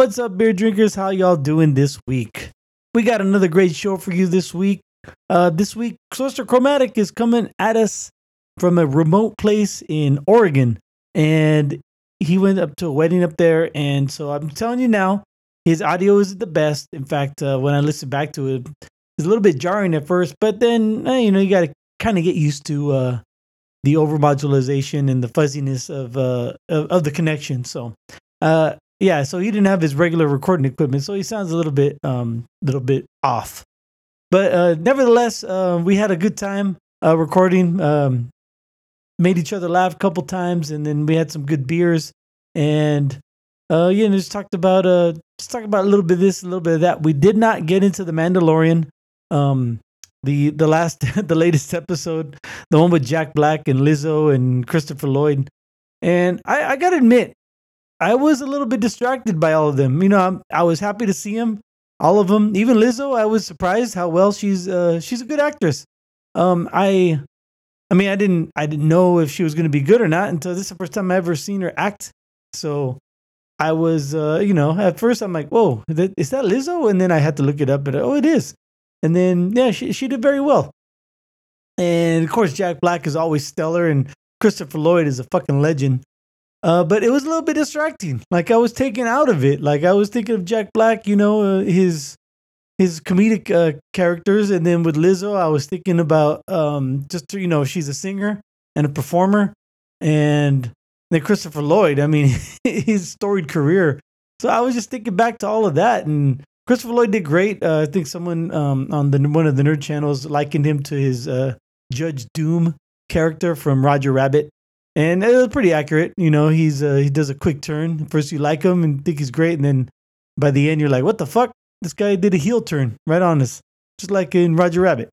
What's up, beer drinkers? How y'all doing this week? We got another great show for you this week. Uh, this week, Sorcerer Chromatic is coming at us from a remote place in Oregon, and he went up to a wedding up there. And so I'm telling you now, his audio is the best. In fact, uh, when I listen back to it, it's a little bit jarring at first, but then eh, you know you got to kind of get used to uh, the overmodulation and the fuzziness of, uh, of of the connection. So, uh, yeah, so he didn't have his regular recording equipment, so he sounds a little bit um little bit off. But uh, nevertheless, uh, we had a good time uh, recording. Um, made each other laugh a couple times, and then we had some good beers, and uh, yeah, and just talked about uh, just talk about a little bit of this, a little bit of that. We did not get into the Mandalorian. Um, the the last the latest episode, the one with Jack Black and Lizzo and Christopher Lloyd, and I, I gotta admit, I was a little bit distracted by all of them. You know, I'm, I was happy to see them, all of them. Even Lizzo, I was surprised how well she's uh, she's a good actress. Um, I, I mean, I didn't I didn't know if she was going to be good or not until this is the first time I ever seen her act. So I was, uh, you know, at first I'm like, whoa, is that Lizzo? And then I had to look it up, and oh, it is. And then yeah, she she did very well. And of course, Jack Black is always stellar, and Christopher Lloyd is a fucking legend. Uh, but it was a little bit distracting. Like I was taken out of it. Like I was thinking of Jack Black, you know, uh, his his comedic uh, characters, and then with Lizzo, I was thinking about um, just you know she's a singer and a performer, and then Christopher Lloyd. I mean, his storied career. So I was just thinking back to all of that, and Christopher Lloyd did great. Uh, I think someone um, on the one of the nerd channels likened him to his uh, Judge Doom character from Roger Rabbit, and it was pretty accurate. You know, he's uh, he does a quick turn. First, you like him and think he's great, and then by the end, you're like, "What the fuck? This guy did a heel turn right on us, just like in Roger Rabbit."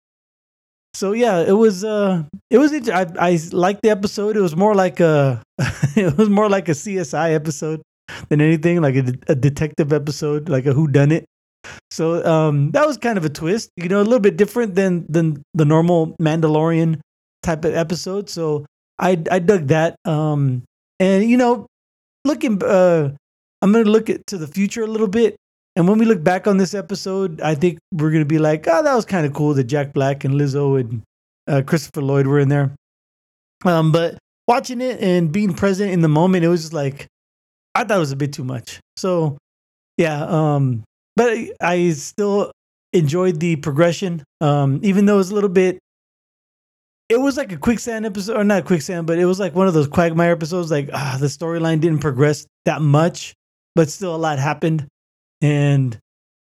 So yeah, it was uh, it was I I liked the episode. It was more like a it was more like a CSI episode than anything, like a, a detective episode, like a who done it. So um, that was kind of a twist, you know, a little bit different than than the normal Mandalorian type of episode. So I I dug that. Um, and you know, looking, uh, I'm gonna look at to the future a little bit. And when we look back on this episode, I think we're gonna be like, oh, that was kind of cool that Jack Black and Lizzo and uh, Christopher Lloyd were in there. Um, but watching it and being present in the moment, it was just like I thought it was a bit too much. So yeah, um, but I, I still enjoyed the progression. Um, even though it was a little bit, it was like a quicksand episode, or not quicksand, but it was like one of those Quagmire episodes. Like ah, the storyline didn't progress that much, but still a lot happened, and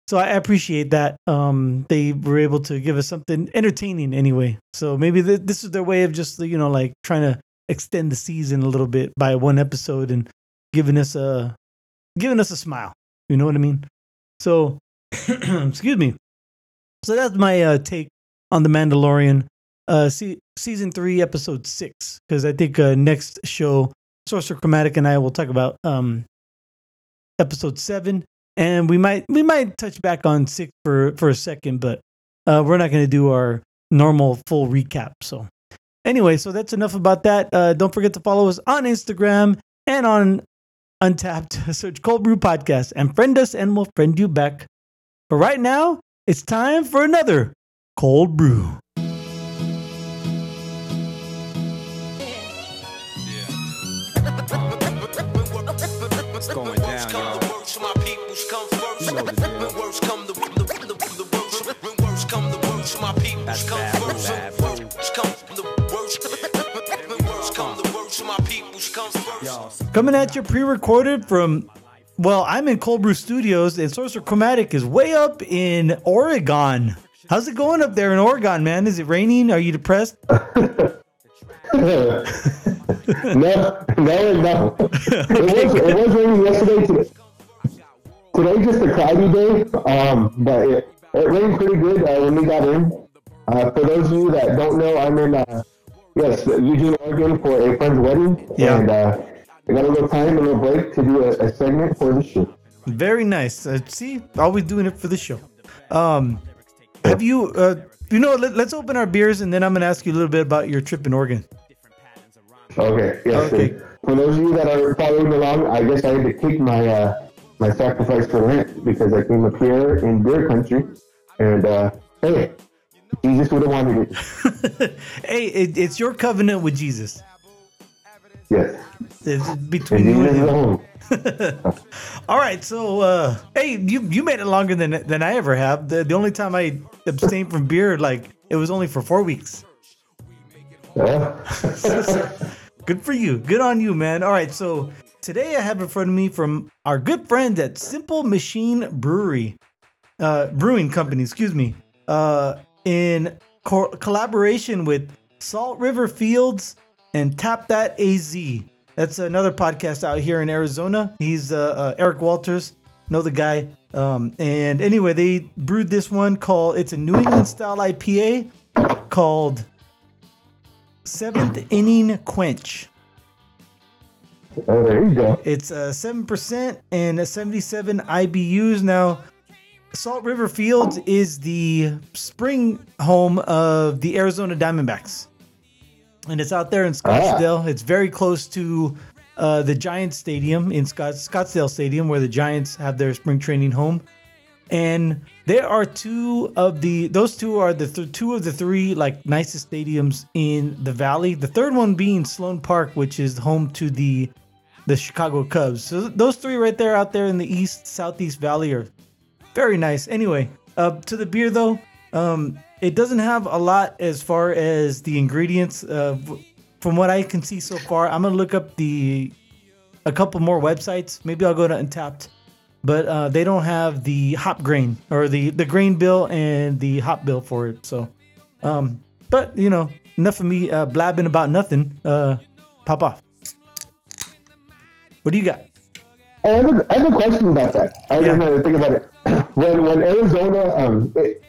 so I appreciate that. Um, they were able to give us something entertaining anyway. So maybe th- this is their way of just you know like trying to extend the season a little bit by one episode and giving us a giving us a smile. You know what I mean? So, excuse me. So that's my uh, take on the Mandalorian, uh, se- season three, episode six. Because I think uh, next show, Sorcerer Chromatic and I will talk about um, episode seven, and we might we might touch back on six for for a second, but uh, we're not going to do our normal full recap. So, anyway, so that's enough about that. Uh, don't forget to follow us on Instagram and on Untappd. Search Cold Brew Podcast and friend us, and we'll friend you back. But right now, it's time for another Cold Brew. What's going down, y'all? You know the deal. That's bad, bad, Y'all, Coming at you pre-recorded from well, I'm in Cöld Brüe Studios and Sorcerer Chromatic is way up in Oregon. How's it going up there in Oregon, man? Is it raining? Are you depressed? no, no, no. It was, it was raining yesterday. Today, today just a cloudy day, um, but it, it rained pretty good uh, when we got in. Uh, for those of you that don't know, I'm in uh, yes Eugene, Oregon for a friend's wedding, Yeah. and uh, I got a little time, a little break to do a, a segment for the show. Very nice. Uh, see, always doing it for the show. Um, have you, uh, you know, let, us open our beers and then I'm going to ask you a little bit about your trip in Oregon. Okay. Yes. Okay. For those of you that are following along, I guess I had to kick my uh, my sacrifice for Lent because I came up here in beer country, and uh, hey, Jesus would have wanted it. hey, it, it's your covenant with Jesus. Yes, It's between you and him. All right, so uh, hey, you you made it longer than than I ever have. The, the only time I abstained from beer, like it was only for four weeks. Yeah. Good for you. Good on you, man. All right, so today I have in front of me from our good friends at Simple Machine Brewery, uh, Brewing Company, excuse me, uh, in co- collaboration with Salt River Fields and Tap That AZ. That's another podcast out here in Arizona. He's uh, uh, Eric Walters, know the guy. Um, and anyway, they brewed this one called it's a New England style IPA called Seventh Inning Quench. oh, there you go. It's uh, 7% and a 77 IBUs. Now, Salt River Fields is the spring home of the Arizona Diamondbacks. And it's out there in Scottsdale. It's very close to uh, the Giants Stadium in Scott- Scottsdale Stadium, where the Giants have their spring training home. And there are two of the those two are the th- two of the three like nicest stadiums in the valley. The third one being Sloan Park, which is home to the the Chicago Cubs. So those three right there out there in the east southeast valley are very nice. Anyway, uh, to the beer though, um, it doesn't have a lot as far as the ingredients. Uh, from what I can see so far, I'm gonna look up the a couple more websites. Maybe I'll go to Untappd, but uh, they don't have the hop grain or the the grain bill and the hop bill for it. So, um, but you know, enough of me uh, blabbing about nothing. Uh, pop off. What do you got? I have, a, I have a question about that. I Yeah. don't know to think about it. When when Arizona, um, it,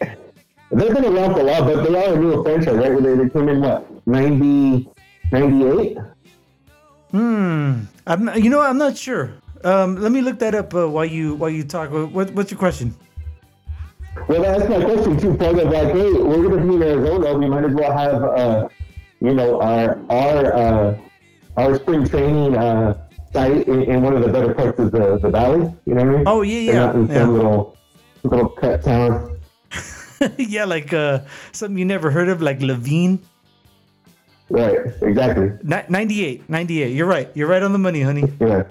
they've been around for a while, but they are a new franchise, right? They, they came in what 90, 98? Hmm. I'm not, you know? I'm not sure. Um, let me look that up uh, while you while you talk. What, what's your question? Well, that's my question too. Part of like, hey, we're gonna be in Arizona. We might as well have, uh, you know, our our uh, our spring training uh, site in, in one of the better parts of the, the valley. You know what I mean? Oh, yeah, yeah, in yeah. some little little cut town. yeah, like uh, something you never heard of, like Laveen. Right. Exactly. Ni- 98, 98. You're right. You're right on the money, honey. Yeah.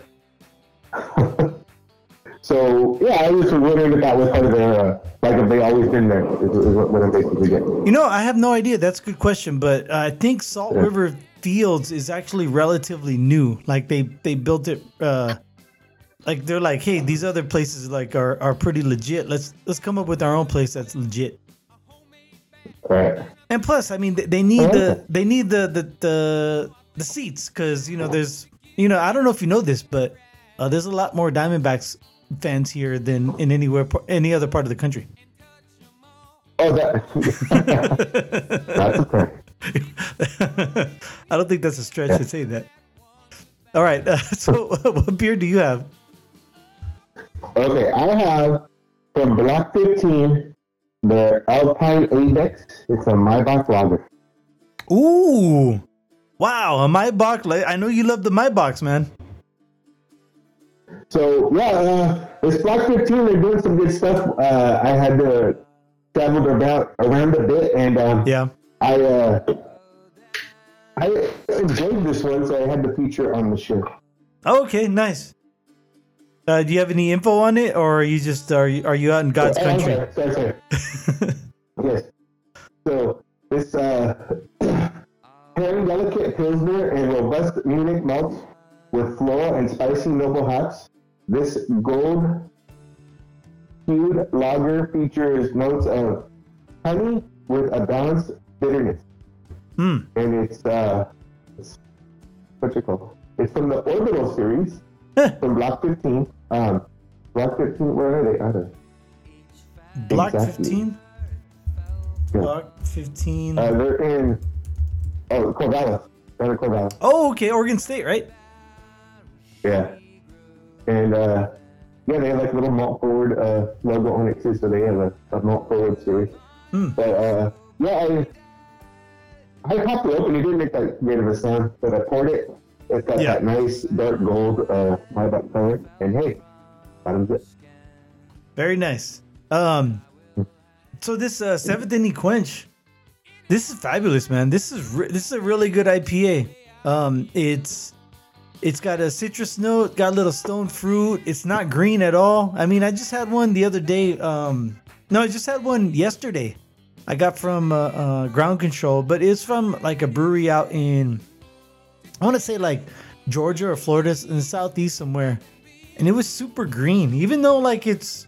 So yeah, I was wondering if that was part of their uh, like if they always been there. Is, is what, what I'm basically getting. You know, I have no idea. That's a good question, but uh, I think Salt Yeah. River Fields is actually relatively new. Like they they built it. Uh, like they're like, hey, these other places like are, are pretty legit. Let's let's come up with our own place that's legit. Right. And plus, I mean, they, they need the they need the the the, the seats because you know there's you know I don't know if you know this, but uh, there's a lot more Diamondbacks fans here than in anywhere any other part of the country. Oh, that. That's okay. I don't think that's a stretch to say that. All right, uh, so what beer do you have? Okay, I have from Block 15 the Alpine Ibex. It's a Maibock lager. Ooh, wow, a box. I know you love the box, man. So yeah, uh, it's Block 15. They're doing some good stuff. Uh, I had to travel about around a bit, and um, Yeah. I uh, I enjoyed this one, so I had to feature on the show. Oh, okay, nice. Uh, do you have any info on it, or are you just are you, are you out in God's Oh, country? okay, sorry, sorry. yes. So this uh, pairing delicate pilsner and robust Munich malts with floral and spicy noble hops. This gold hued lager features notes of honey with a balanced bitterness, Hmm. and it's uh, it's, what's it called? It's from the Orbital series from Block 15. Um, Block 15. Where are they? Are they? Block Exactly. fifteen. Yeah. Block fifteen. Uh, they're in oh Corvallis. They're in Corvallis. oh, okay, Oregon State, right? Yeah. And uh, yeah, they have like a little malt forward uh, logo on it too, so they have a, a malt forward series. Hmm. But uh, yeah, I I popped it open. It didn't make that great of a sound, but I poured it. It's got Yeah. that nice dark gold uh, Maibock color, and hey, bottoms it. Very nice. Um, so this uh, seventh inning quench, this is fabulous, man. This is re- this is a really good IPA. Um, it's it's got a citrus note, got a little stone fruit. It's not green at all. I mean, I just had one the other day. Um, no, I just had one yesterday. I got from uh, uh, Ground Control, but it's from like a brewery out in I want to say like Georgia or Florida in the southeast somewhere, and it was super green. Even though like it's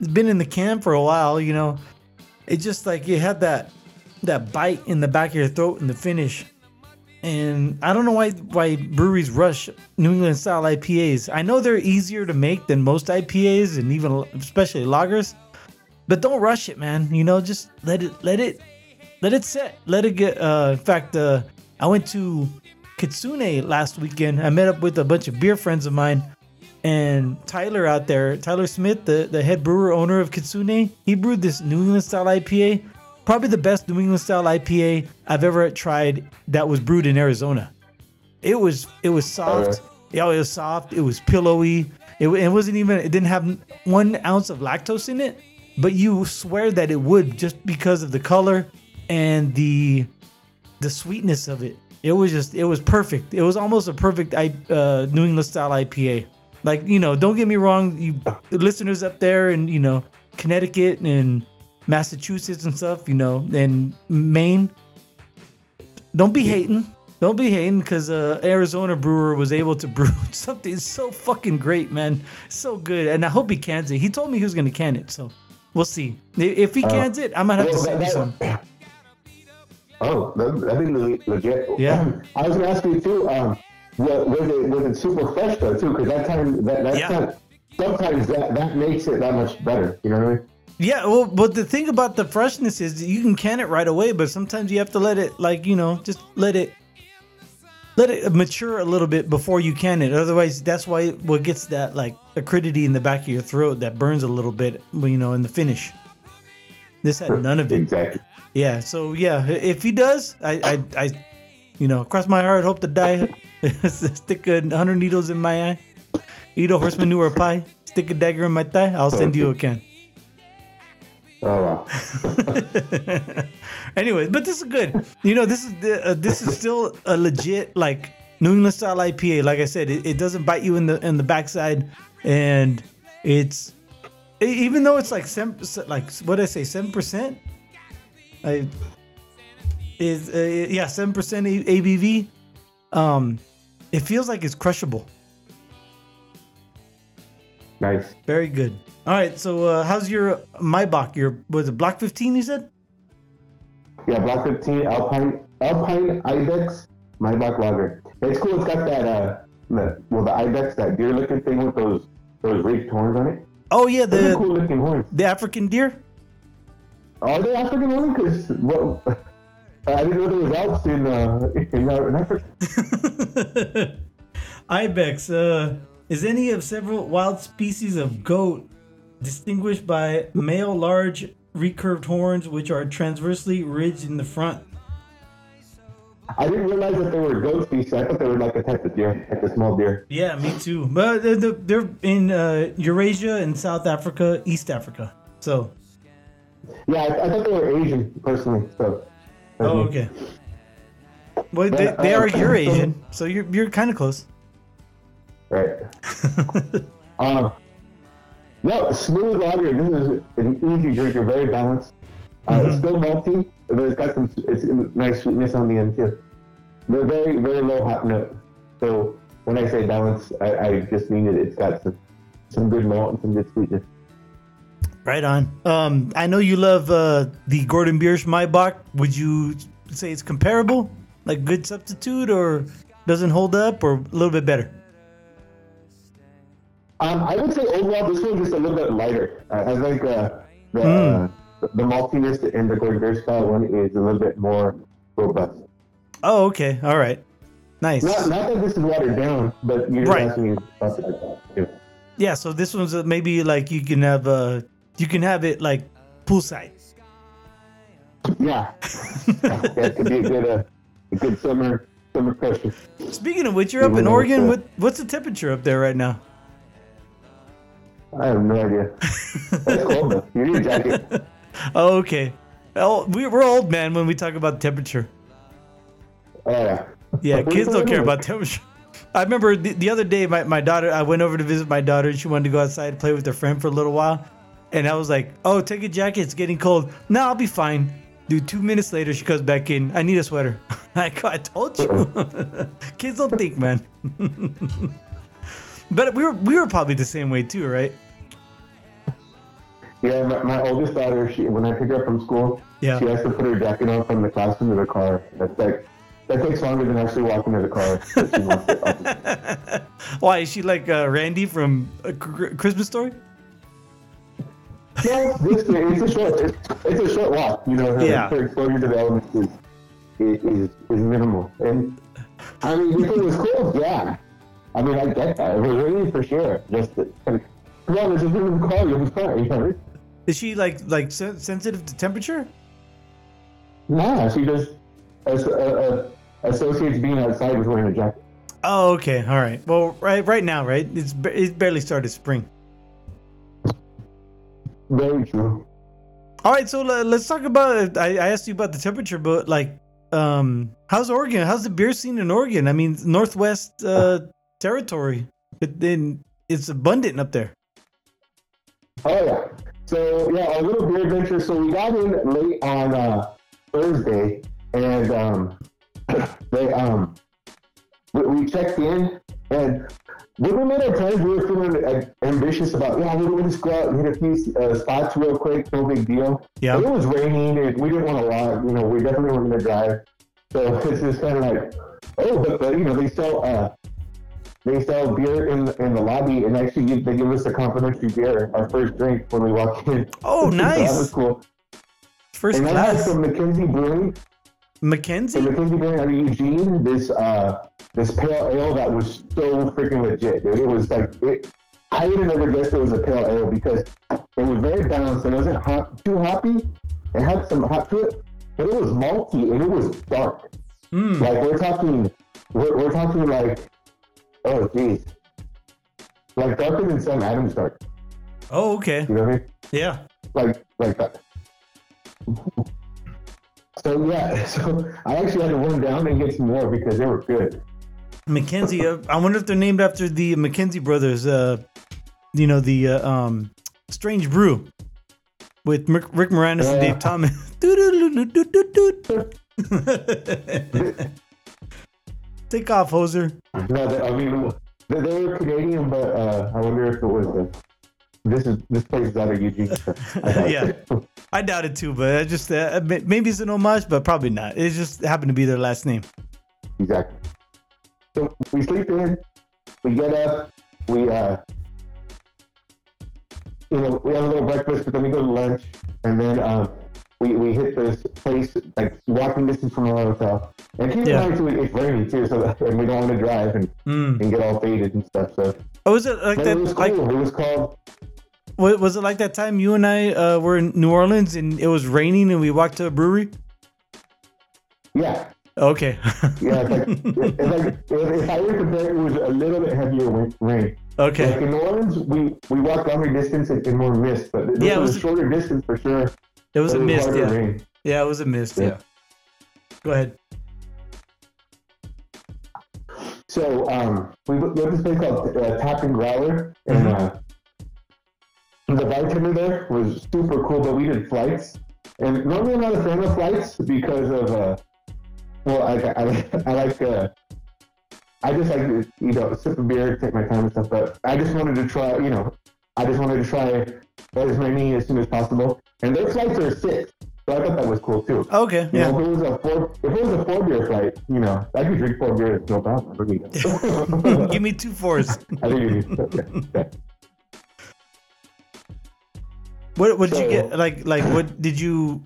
it's been in the can for a while, you know, it just like it had that that bite in the back of your throat in the finish. And I don't know why why breweries rush New England style IPAs. I know they're easier to make than most IPAs and even especially lagers, but don't rush it, man. You know, just let it let it let it set. Let it get. Uh, in fact, uh, I went to Kitsune last weekend. I met up with a bunch of beer friends of mine, and Tyler out there, Tyler Smith, the, the head brewer owner of Kitsune, he brewed this New England style IPA. Probably the best New England style IPA I've ever tried that was brewed in Arizona. It was it was soft. Yeah, it was soft. It was pillowy. It, it wasn't even. It didn't have one ounce of lactose in it, but you swear that it would just because of the color and the the sweetness of it. It was just it was perfect. It was almost a perfect I- uh, New England style IPA. Like you know, don't get me wrong, you listeners up there in you know Connecticut and Massachusetts and stuff, you know, and Maine. Don't be hating. Don't be hating because uh, Arizona brewer was able to brew something so fucking great, man. So good, and I hope he cans it. He told me he was gonna can it, so we'll see. If he cans it, I might have to send you some. Oh, that'd be legit. Yeah. I was gonna ask you too. Um, wa- was it was it super fresh though too? Because that time that that Yeah. time, sometimes that that makes it that much better. You know what I mean? Yeah, well, but the thing about the freshness is you can can it right away, but sometimes you have to let it, like you know, just let it, let it mature a little bit before you can it. Otherwise, that's why what gets that like acridity in the back of your throat that burns a little bit, you know, in the finish. This had none of it. Exactly. Yeah, so yeah, if he does, I, I, I you know, cross my heart, hope to die. Stick a hundred needles in my eye, eat a horse manure pie, stick a dagger in my thigh. I'll send you a can. Oh wow. anyway, but this is good. You know, this is the, uh, this is still a legit like New England style IPA. Like I said, it, it doesn't bite you in the in the backside, and it's even though it's like seven, like what did I say, seven percent. I is uh, yeah seven percent ABV. Um, it feels like it's crushable. Nice. Very good. All right, so uh, how's your Maibock? Your was it Block fifteen? You said. Yeah, Block 15, Alpine, Alpine Ibex, Maibock Lager. It's cool. It's got that, uh, the, well, the Ibex, that deer looking thing with those those raked horns on it. Oh yeah, the cool looking horns. the African deer. Are they African horns? Because well, I didn't know there was Alps in, uh, in, uh, in Africa. Ibex uh, is any of several wild species of goat distinguished by male large recurved horns which are transversely ridged in the front. I didn't realize that they were goat species. I thought they were like a type of deer, like a small deer. Yeah, me too. But they're, they're- in uh, Eurasia and South Africa, East Africa. So, Yeah, I, I thought they were Asian personally. So. oh, okay. Well, they, they are Eurasian, so you're you're kind of close. Right. um, no, smooth lager. This is an easy drinker, very balanced. Uh, It's still malty, but it's got some it's nice sweetness on the end too. They're very, very low hop note. So when I say balance, I, I just mean it. It's got some some good malt and some good sweetness. Right on. Um, I know you love uh, the Gordon Biersch Maibock. Would you say it's comparable, like good substitute, or doesn't hold up, or a little bit better? Um, I would say overall, this one's just a little bit lighter. Uh, I think uh, the uh, the maltiness in the Gordon Beer one is a little bit more robust. Oh, okay. All right. Nice. Not, not that this is watered down, but you're Right. asking about that. too. Yeah. So this one's uh, maybe like you can have uh, you can have it like poolside. Yeah, that could be a good, uh, a good summer summer question. Speaking of which, you're up in Oregon. uh, What what's the temperature up there right now? I have no idea. Cold though. You need a jacket. Oh, okay. Oh, we, we're old, man, when we talk about temperature. Oh yeah. What kids don't care about temperature. I remember the, the other day, my, my daughter, I went over to visit my daughter and she wanted to go outside and play with her friend for a little while. And I was like, oh, take a jacket. It's getting cold. No, I'll be fine. Dude, two minutes later, she comes back in. I need a sweater. I, I told you. kids don't think, man. but we were, we were probably the same way too, right? Yeah, my, my oldest daughter, she when I pick her up from school, Yeah. she has to put her jacket on from the classroom to the car. That's like that takes longer than actually walking to the car. Why is she like uh, Randy from uh, Christmas Story? No, this, it's a short, it's, it's a short walk. You know, her, Yeah. her exposure to the elements is, is is minimal. And I mean, if it was cold, yeah. I mean, I get that. It was raining for sure. Just come on, there's just in the car. You'll be fine. You know? Is she like like sen- sensitive to temperature? Nah, she just as, uh, uh, associates being outside with wearing a jacket. Oh, okay, all right. Well, right right now, right? It's it's barely started spring. Very true. All right, so uh, let's talk about. I, I asked you about the temperature, but like, um, how's Oregon? How's the beer scene in Oregon? I mean, Northwest uh, territory. It, then it's abundant up there. Oh yeah. So yeah, a little beer adventure. So we got in late on uh, Thursday, and um, they um, we, we checked in, and we made our plans, we were feeling uh, ambitious about yeah, we're going to go out and hit a few uh, spots real quick, no big deal. Yeah. It was raining, and we didn't want to walk. You know, we definitely weren't going to drive. So it's just kind of like, oh, but, but you know, they sell uh, they sell beer in in the lobby, and actually give, they give us a complimentary beer, our first drink when we walk in. Oh, So that was cool. First And class. from Mackenzie Brewing. Mackenzie. Mackenzie Brewing out of Eugene. This uh this pale ale that was so freaking legit, dude. It was like it. I would have never guessed it was a pale ale because it was very balanced it wasn't hot, too hoppy. It had some hop to it, but it was malty and it was dark. Mm. Like we're talking, we're, we're talking like, oh geez, like darker than Sam Adams dark. Oh, okay. You know what I mean? Yeah. like like that. So yeah, so I actually had to run down and get some more because they were good. Mackenzie. Uh, I wonder if they're named after the McKenzie brothers. Uh, you know the uh, um, Strange Brew with Rick Rick Moranis and Dave Thomas. Take off, hoser. No, they, I mean they, they were Canadian, but uh, I wonder if it was. Uh, this is this place is out of Eugene. I doubt Yeah. it. I doubt it too, but I just uh, maybe it's an homage, but probably not. It just happened to be their last name. exactly. So we sleep in, we get up, we uh, you know, we have a little breakfast, but then we go to lunch, and then um, we, we hit this place like walking distance from our hotel. And keep in Yeah. mind too, it's raining too, so that, and we don't want to drive and, Mm. and get all faded and stuff. So Oh, was it like but that? it was Like, it was called wa- was it like that time you and I uh, were in New Orleans and it was raining and we walked to a brewery? yeah, Okay. yeah. It's like, it's like if, I were to compare, it was a little bit heavier rain. Like okay. in New Orleans, we we walked longer distance and, more mist, but this Yeah, it was, was- a shorter distance for sure. It was but a mist. Yeah. Yeah, it was a mist. Yeah. Yeah. Go ahead. So um, we went to this place called uh, Tap and Growler, and Mm-hmm. uh, the bartender there was super cool. But we did flights, and normally I'm not a fan of flights because of uh, well, I I, I like uh, I just like to you know sip a beer, take my time and stuff. But I just wanted to try, you know, I just wanted to try as many as soon as possible. And their flights are six, so I thought that was cool too. Okay. You Yeah. know, if it was a four, if it was a four beer flight, you know, I could drink four beers, no problem. Give me two fours. I think you. What what did you get? Like like what did you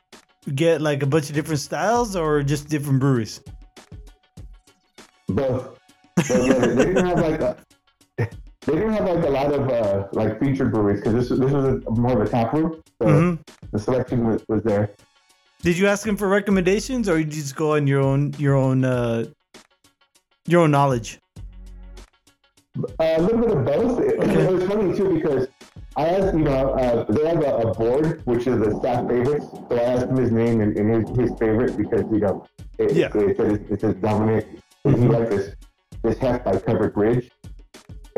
get? Like a bunch of different styles or just different breweries? Both. But yeah, they didn't have like a, they didn't have like a lot of uh, like featured breweries because this this was a, more of a tap room, so Mhm. the selection was, was there. Did you ask them for recommendations or you just go on your own your own uh your own knowledge? Uh, a little bit of both. It, Okay. it was funny too because I asked, you know, uh, they have a, a board which is the staff favorites. So I asked him his name and, and his, his favorite because you know, it, Yeah. it, says it says Dominic. And he liked this this heft by Covered Bridge,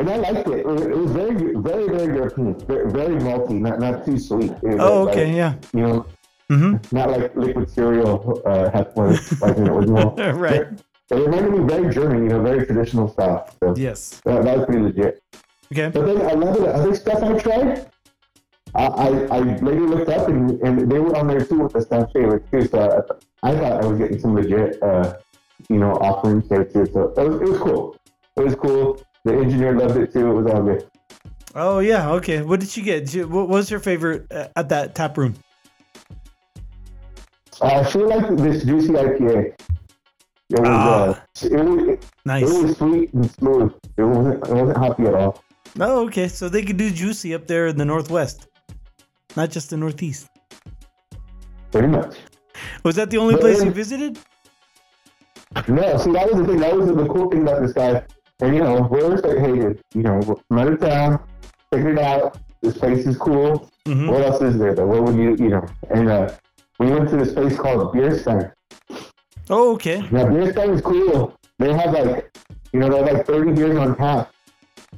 and I liked it. It, was- it very, very, very European, very, very malty, not not too sweet. It Oh, like, okay, yeah. you know, Mm-hmm. not like liquid cereal uh, Hefner like in the original. Right. It reminded me very German, you know, very traditional stuff. So Yes. that, that was pretty legit. Okay. But then a lot of the other stuff I tried, I, I, I later looked up and, and they were on there too with the staff favorites too. So I, I thought I was getting some legit, uh, you know, offerings there too. So it was, it was cool. It was cool. The engineer loved it too. It was all good. Oh yeah. Okay. What did you get? Did you- What was your favorite uh, at that tap room? I she like this juicy IPA. It was, Ah. uh, it was, it, was sweet and smooth. It wasn't, it wasn't hoppy at all. Oh, okay. So they could do juicy up there in the northwest, not just the northeast. Pretty much. Was that the only But place you visited? No, see, that was the thing. That was the cool thing about this guy. And, you know, we always like, hey, you know, we're from town, figure it out. This place is cool. Mm-hmm. What else is there, though? What would you, you know? And uh, we went to this place called Beerstein. Oh, okay. Now, Beerstein is cool. They have, like, you know, they have like 30 beers on tap.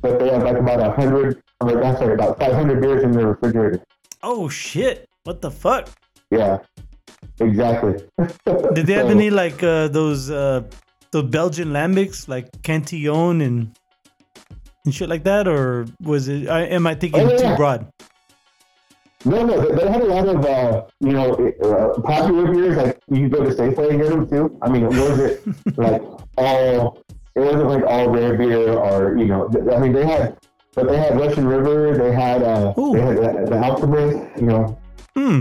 But they have, like, about 100, or, I'm sorry, about 500 beers in the refrigerator. Oh shit! What the fuck? Yeah, exactly. Did they have So- any like uh, those uh, those Belgian lambics like Cantillon and and shit like that, or was it? I, am I thinking Oh, yeah, too broad? No, no, they, had a lot of, uh, you know, uh, popular beers. Like you go to Safeway and get them too. I mean, it wasn't like all. It wasn't like all rare beer or you know. I mean, they had, but they had Russian River. They had, uh, Ooh. they had the, the Alchemist. You know, Hmm.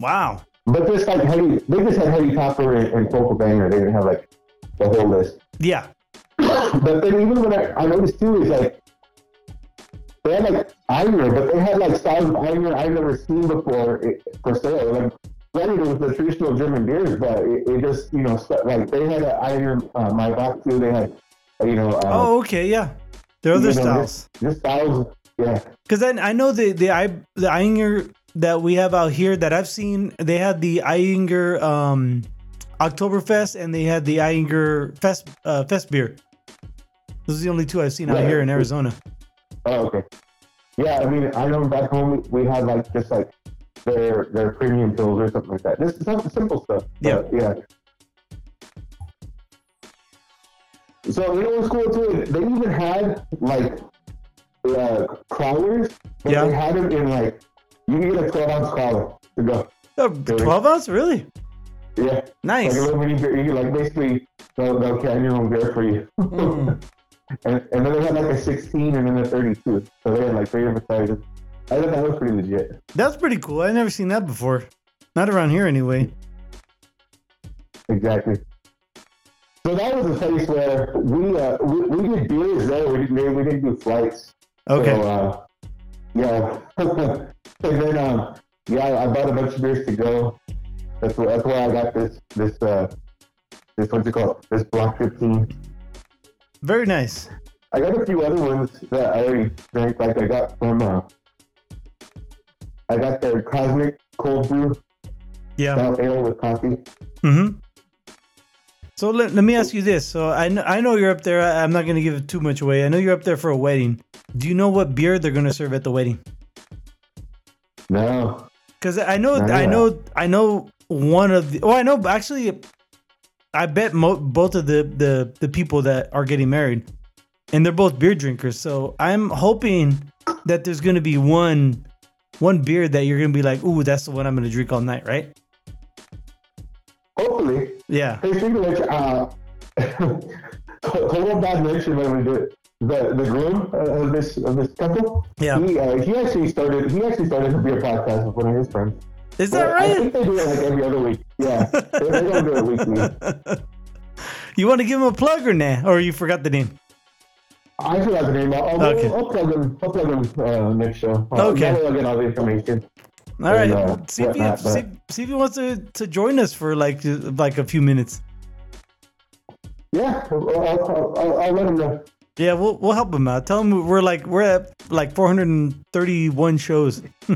Wow. but just like heavy, they just had Heady Topper and, and Focal Banger. They didn't have like the whole list. Yeah. but then even when I, I noticed too is like they had like Ayinger, but they had like styles of Ayinger I've never seen before it, for sale. Like granted, it was the traditional German beers, but it, it just you know st- like they had an Ayinger uh, Maibock too. They had uh, you know uh, Oh, okay. Yeah. There are other you know, styles. Just, just styles, yeah. Because then I know the the I the Ayinger that we have out here that I've seen. They had the Ayinger um, Oktoberfest and they had the Ayinger Fest uh, Fest beer. Those are the only two I've seen out here in Arizona. Oh, okay. Yeah, I mean, I know back home we had like just like their their premium pills or something like that. Just some simple stuff. Yeah. Yeah. So you know what's cool too? They even had like uh, crowlers, but Yeah. they had them in like you can get a twelve ounce crowler to go. 12 ounce? Really? Yeah, Nice. like a little mini beer. You like basically they'll, they'll can your own beer for you. Mm. and, and then they had like a sixteen and then a thirty-two. So they had like three different sizes. I thought that was pretty legit. That's pretty cool. i never seen that before. Not around here anyway. Exactly. So that was a place where we uh, we, we did beers there. We didn't we didn't do flights. Okay. So, uh, yeah. and then um, yeah, I bought a bunch of beers to go. That's where that's where I got this this uh this what's it called this block fifteen. Very nice. I got a few other ones that I already drank. Like I got from uh, I got their cosmic cold brew Yeah. stout ale with coffee. Mm-hmm. So let, let me ask you this. So I know, I know you're up there. I, I'm not going to give it too much away. I know you're up there for a wedding. Do you know what beer they're going to serve at the wedding? No, Because I know, I know, I know one of the. Oh, I know. Actually, I bet mo- both of the, the the people that are getting married, and they're both beer drinkers. So I'm hoping that there's going to be one one beer that you're going to be like, ooh, that's the one I'm going to drink all night, right? hopefully. Yeah. Hey, speaking of which, uh, total bad mention when we do it. The the groom of this of this couple. Yeah. He uh, he actually started he actually started to be a beer podcast with one of his friends. Is that I right? think they do it like every other week. Yeah, they, they don't do it weekly. You want to give him a plug or nah? Or you forgot the name? I forgot the name. I'll, Okay. I'll plug him. I'll plug him uh, next show. Uh, Okay. I'll get all the information. All right. And, uh, see, if he, whatnot, see, see if he wants to, to join us for like like a few minutes. Yeah, I'll, I'll, I'll, I'll let him know. Yeah, we'll we'll help him out. Tell him we're like we're at like 431 shows.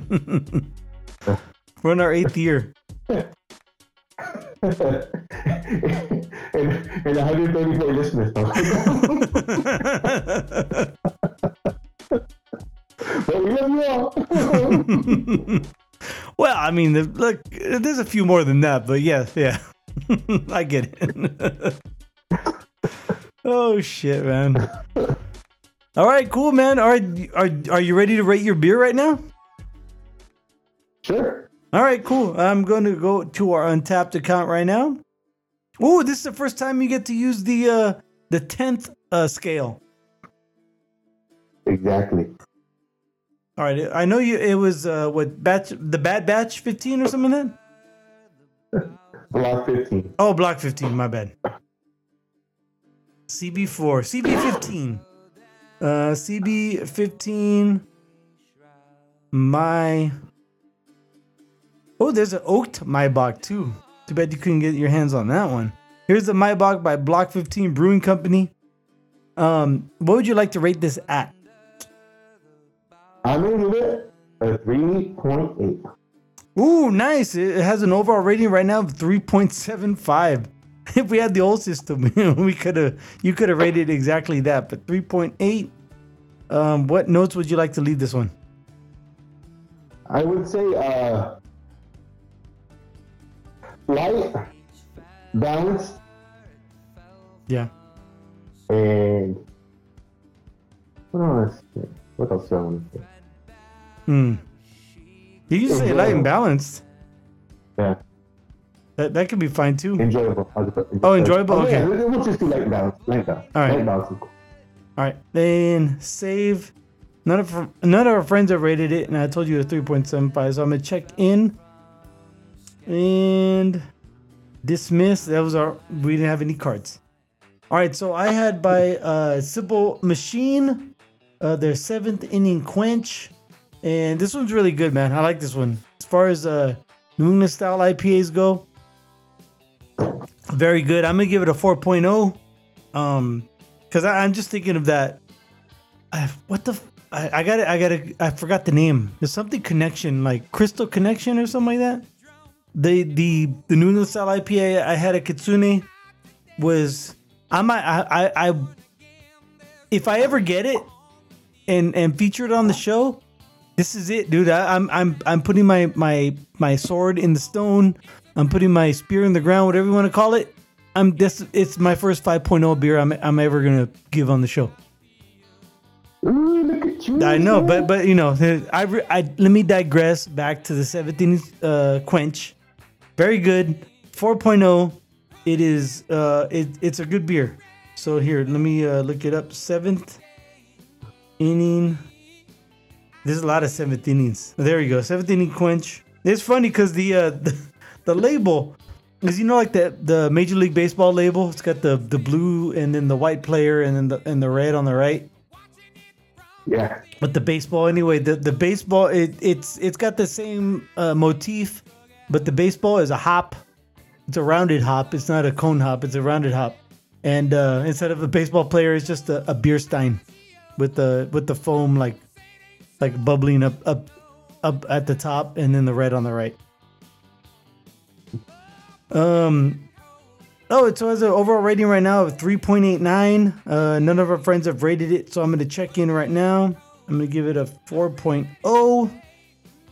we're in our eighth year. and, and 134 listeners. but we love you all. well, I mean, look, there's a few more than that, but yeah, yeah, I get it. oh shit, man. All right, cool, man. All right, are are you ready to rate your beer right now? sure. All right, cool. I'm going to go to our Untappd account right now. Ooh, this is the first time you get to use the uh the tenth uh scale. Exactly. All right, I know you. It was uh what batch the bad batch 15 or something like that. Block 15. Oh, block 15. My bad. CB4, CB15, uh CB15. My oh, there's an oaked Maibock too. Too bad you couldn't get your hands on that one. Here's the Maibock by Block 15 Brewing Company. Um, what would you like to rate this at? To give it a 3.8. Ooh, nice. It has an overall rating right now of 3.75. If we had the old system, we could have you could have rated exactly that, but 3.8. Um, what notes would you like to leave this one? I would say uh, light, balanced, Yeah. and what else? What else do I want to say? Hmm. You can say light and balanced. Yeah, That that could be fine too. enjoyable. Oh, enjoyable? Oh, yeah, Okay. we'll just do light and balanced. Light and balanced. All right. Light and balanced is cool. All right, then save. None of none of our friends have rated it, and I told you a 3.75. So I'm gonna check in and dismiss. That was our. We didn't have any cards. All right, so I had by uh, Simple Machine, uh, their seventh inning quench, and this one's really good, man. I like this one. As far as uh, New England style IPAs go, very good. I'm gonna give it a 4.0. Um, because I'm just thinking of that. I, what the? f- I, I got it. I got to I forgot the name. There's something connection, like Crystal Connection or something like that. The the the New England style IPA I had at Kitsune was I might I, I I if I ever get it and and feature it on the show, this is it, dude. I, I'm I'm I'm putting my my my sword in the stone. I'm putting my spear in the ground, whatever you want to call it. I'm this. It's my first 5.0 beer I'm I'm ever gonna give on the show. Ooh, look at you. I know, but but you know, I, I let me digress back to the 17 uh, quench. Very good, 4.0. It is uh, it, it's a good beer. So here, let me uh, look it up. Seventh inning. There's a lot of seventh innings. There you go, seventh inning quench. It's funny because the, uh, the the label is you know like the the Major League Baseball label. It's got the the blue and then the white player and then the and the red on the right. Yeah. But the baseball anyway, the, the baseball it, it's it's got the same uh, motif, but the baseball is a hop. It's a rounded hop. It's not a cone hop. It's a rounded hop. And uh, instead of a baseball player, it's just a, a beer stein with the with the foam like like bubbling up up up at the top and then the red on the right. Um Oh, it so has an overall rating right now of 3.89. Uh, none of our friends have rated it, so I'm going to check in right now. I'm going to give it a 4.0.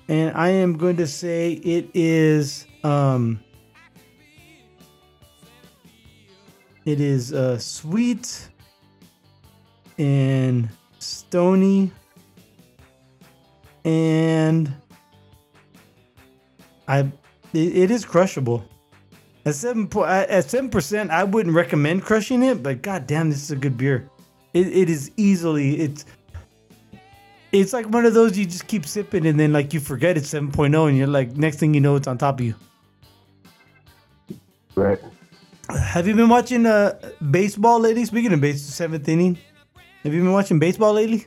And I am going to say it is um it is uh sweet and stony and I it, it is crushable. At seven po- at seven percent, I wouldn't recommend crushing it, but god damn, this is a good beer. It, it is easily it's it's like one of those you just keep sipping and then like you forget it's 7.0 and you're like next thing you know it's on top of you. Right. Have you been watching uh baseball lately? Speaking of base seventh inning, have you been watching baseball lately?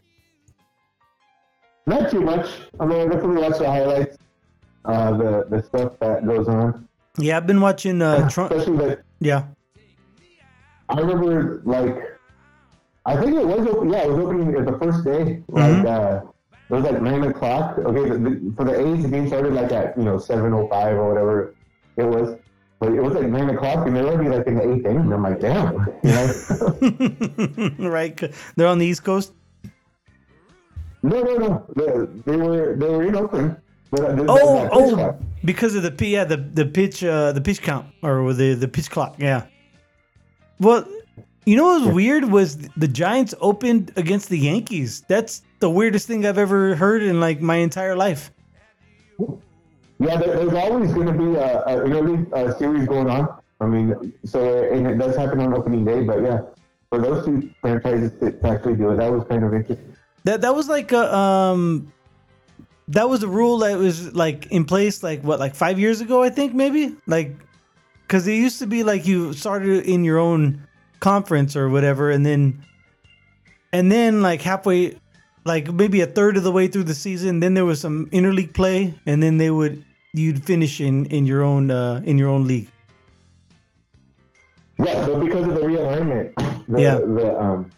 Not too much. I mean, I definitely watch the highlights, uh, the the stuff that goes on. Yeah, I've been watching uh Trump. Yeah, I remember, like, I think it was open. Yeah, it was opening the first day. Like uh, it was like nine o'clock. Okay, the, the, for the A's, the game started like at you know seven o five or whatever it was. But it was like nine o'clock, and they're already like in the eighth inning. I'm like, damn, you know. right? They're on the East Coast. no, no, no. They, they were they were in Oakland. But, uh, Oh, oh, clock. because of the yeah, the the pitch, uh, the pitch count or the the pitch clock, yeah. Well, you know what was weird was the Giants opened against the Yankees. That's the weirdest thing I've ever heard in like my entire life. Yeah, there, there's always going to be a, a, early uh, series going on. I mean, so and it does happen on opening day, but yeah, for those two franchises to actually do it, that was kind of interesting. That that was like a um, that was a rule that was like in place like what like five years ago I think maybe like because it used to be like you started in your own conference or whatever and then and then like halfway like maybe a third of the way through the season then there was some interleague play and then they would you'd finish in in your own uh in your own league Yeah, so because of the realignment, the, Yeah. the um,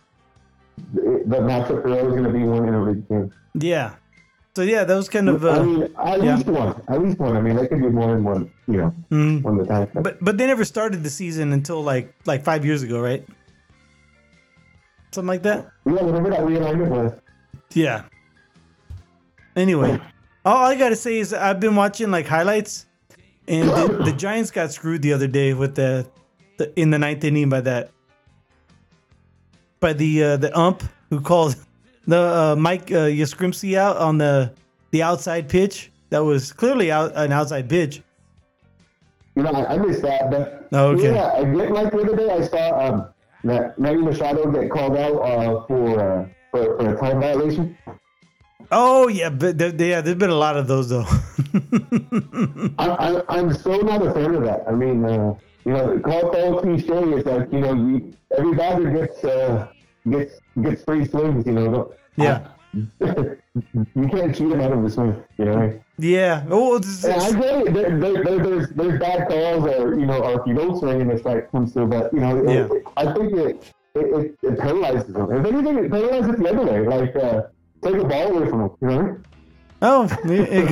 the, the matchup for was going to be one in a league game. yeah so yeah that was kind of I uh mean, at yeah. least one, at least one. I mean, they could do more than one, you know, mm. a time. But but they never started the season until like like five years ago, right? Something like that. yeah, whatever that realignment was. Yeah. Anyway, all I gotta say is I've been watching like highlights, and the, the Giants got screwed the other day with the, the in the ninth inning by that by the uh, the ump who called the uh, Mike uh, Yastrzemski out on the the outside pitch that was clearly out an outside pitch. You know, I, I missed that, but Oh, okay. yeah, I did like the other day. I saw um, that Manny Machado get called out uh, for, uh, for for a time violation. Oh yeah, but there, yeah, there's been a lot of those though. I, I, I'm so not a fan of that. I mean, uh, you know, call all cliche. It's like you know, you, every batter gets uh, gets gets free swings. You know, yeah, you can't cheat him out of a swing. You know. yeah. Oh, it's, Yeah, I get it. There, there, there, there's there's bad calls, or you know, or if you don't swing and the strike comes through. But you know, it, Yeah. I think it it, it it paralyzes them. If anything, it paralyzes the other way. Like uh, take the ball away from them. You know. oh, it-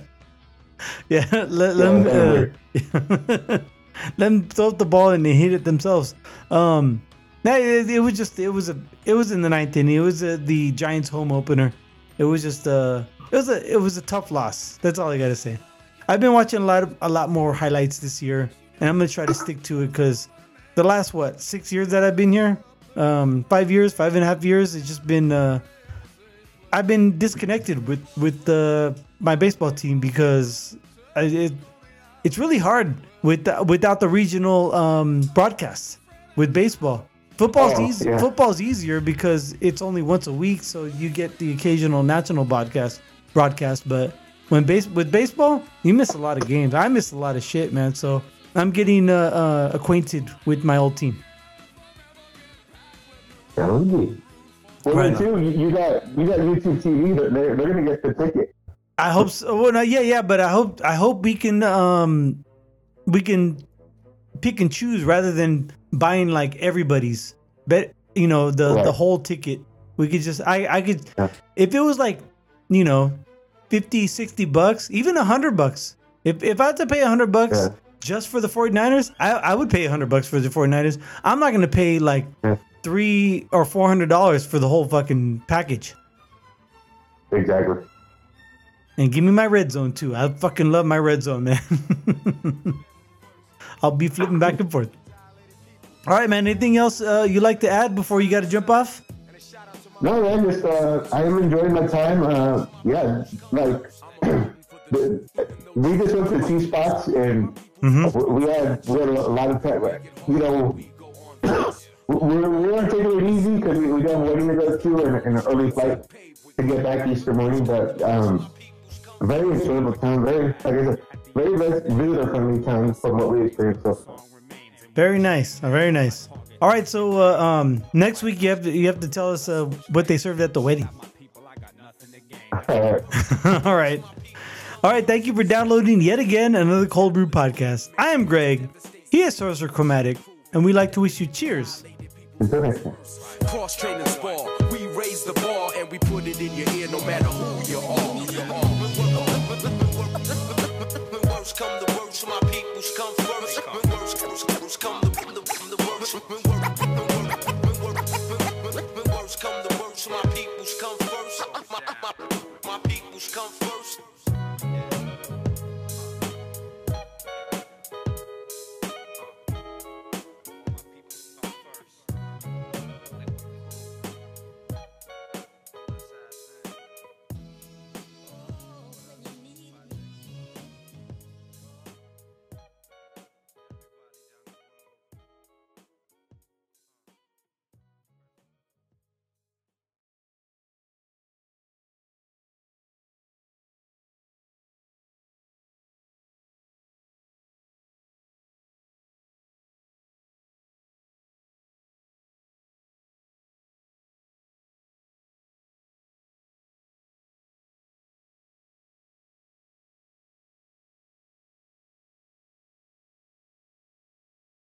yeah. Let, let them uh, let them throw the ball and they hit it themselves. Um, no, it, it was just it was a it was in the ninth inning. It was uh the Giants home opener. It was just a it was a it was a tough loss. That's all I gotta say. I've been watching a lot of, a lot more highlights this year, and I'm gonna try to stick to it because the last what six years that I've been here, um, five years, five and a half years, it's just been uh, I've been disconnected with with uh, my baseball team because I, it it's really hard with without the regional um, broadcasts with baseball. Football's Oh, easy. yeah. Football's easier because it's only once a week, so you get the occasional national broadcast. Broadcast, but when base with baseball, you miss a lot of games. I miss a lot of shit, man. So I'm getting uh, uh, acquainted with my old team. That would be. Well, Right too, you, you got you got YouTube TV. They're they're, they're gonna get the ticket. I hope so. Well, no, yeah, yeah, but I hope I hope we can um we can pick and choose rather than buying like everybody's bet. You know the the whole ticket. We could just I I could Yeah. if it was like you know 50 60 bucks even 100 bucks if, if i had to pay 100 bucks Yeah. just for the 49ers I, I would pay 100 bucks for the 49ers i'm not gonna pay like Yeah. three or four hundred dollars for the whole fucking package Exactly. And give me my red zone too. I fucking love my red zone, man. I'll be flipping back and forth. All right, man. Anything else uh, you like to add before you got to jump off? No, man, just uh, I am enjoying my time. Uh, yeah, like we just went to two spots and we had we had a lot of time. You know, we're we weren't taking it easy because we, we got a wedding to go to and, and an early flight to get back Easter morning. But um, very enjoyable time. Very like I said, very visitor friendly time from what we experienced. So. Very nice. Uh, very nice. All right. So uh, um, next week you have to you have to tell us uh, what they served at the wedding. Uh, All right. All right. Thank you for downloading yet again another Cöld Brüe podcast. I am Greg. He is Sorcerer Chromatic, and we like to wish you cheers Cross training spar. We raise the bar and we put it in your ear no matter who you are. Come to worst, my peoples come first. When worst, worst, worst come the, the, the worst. When worst, when worst, when worst, come to worst, my peoples come first. My, my, my peoples come first.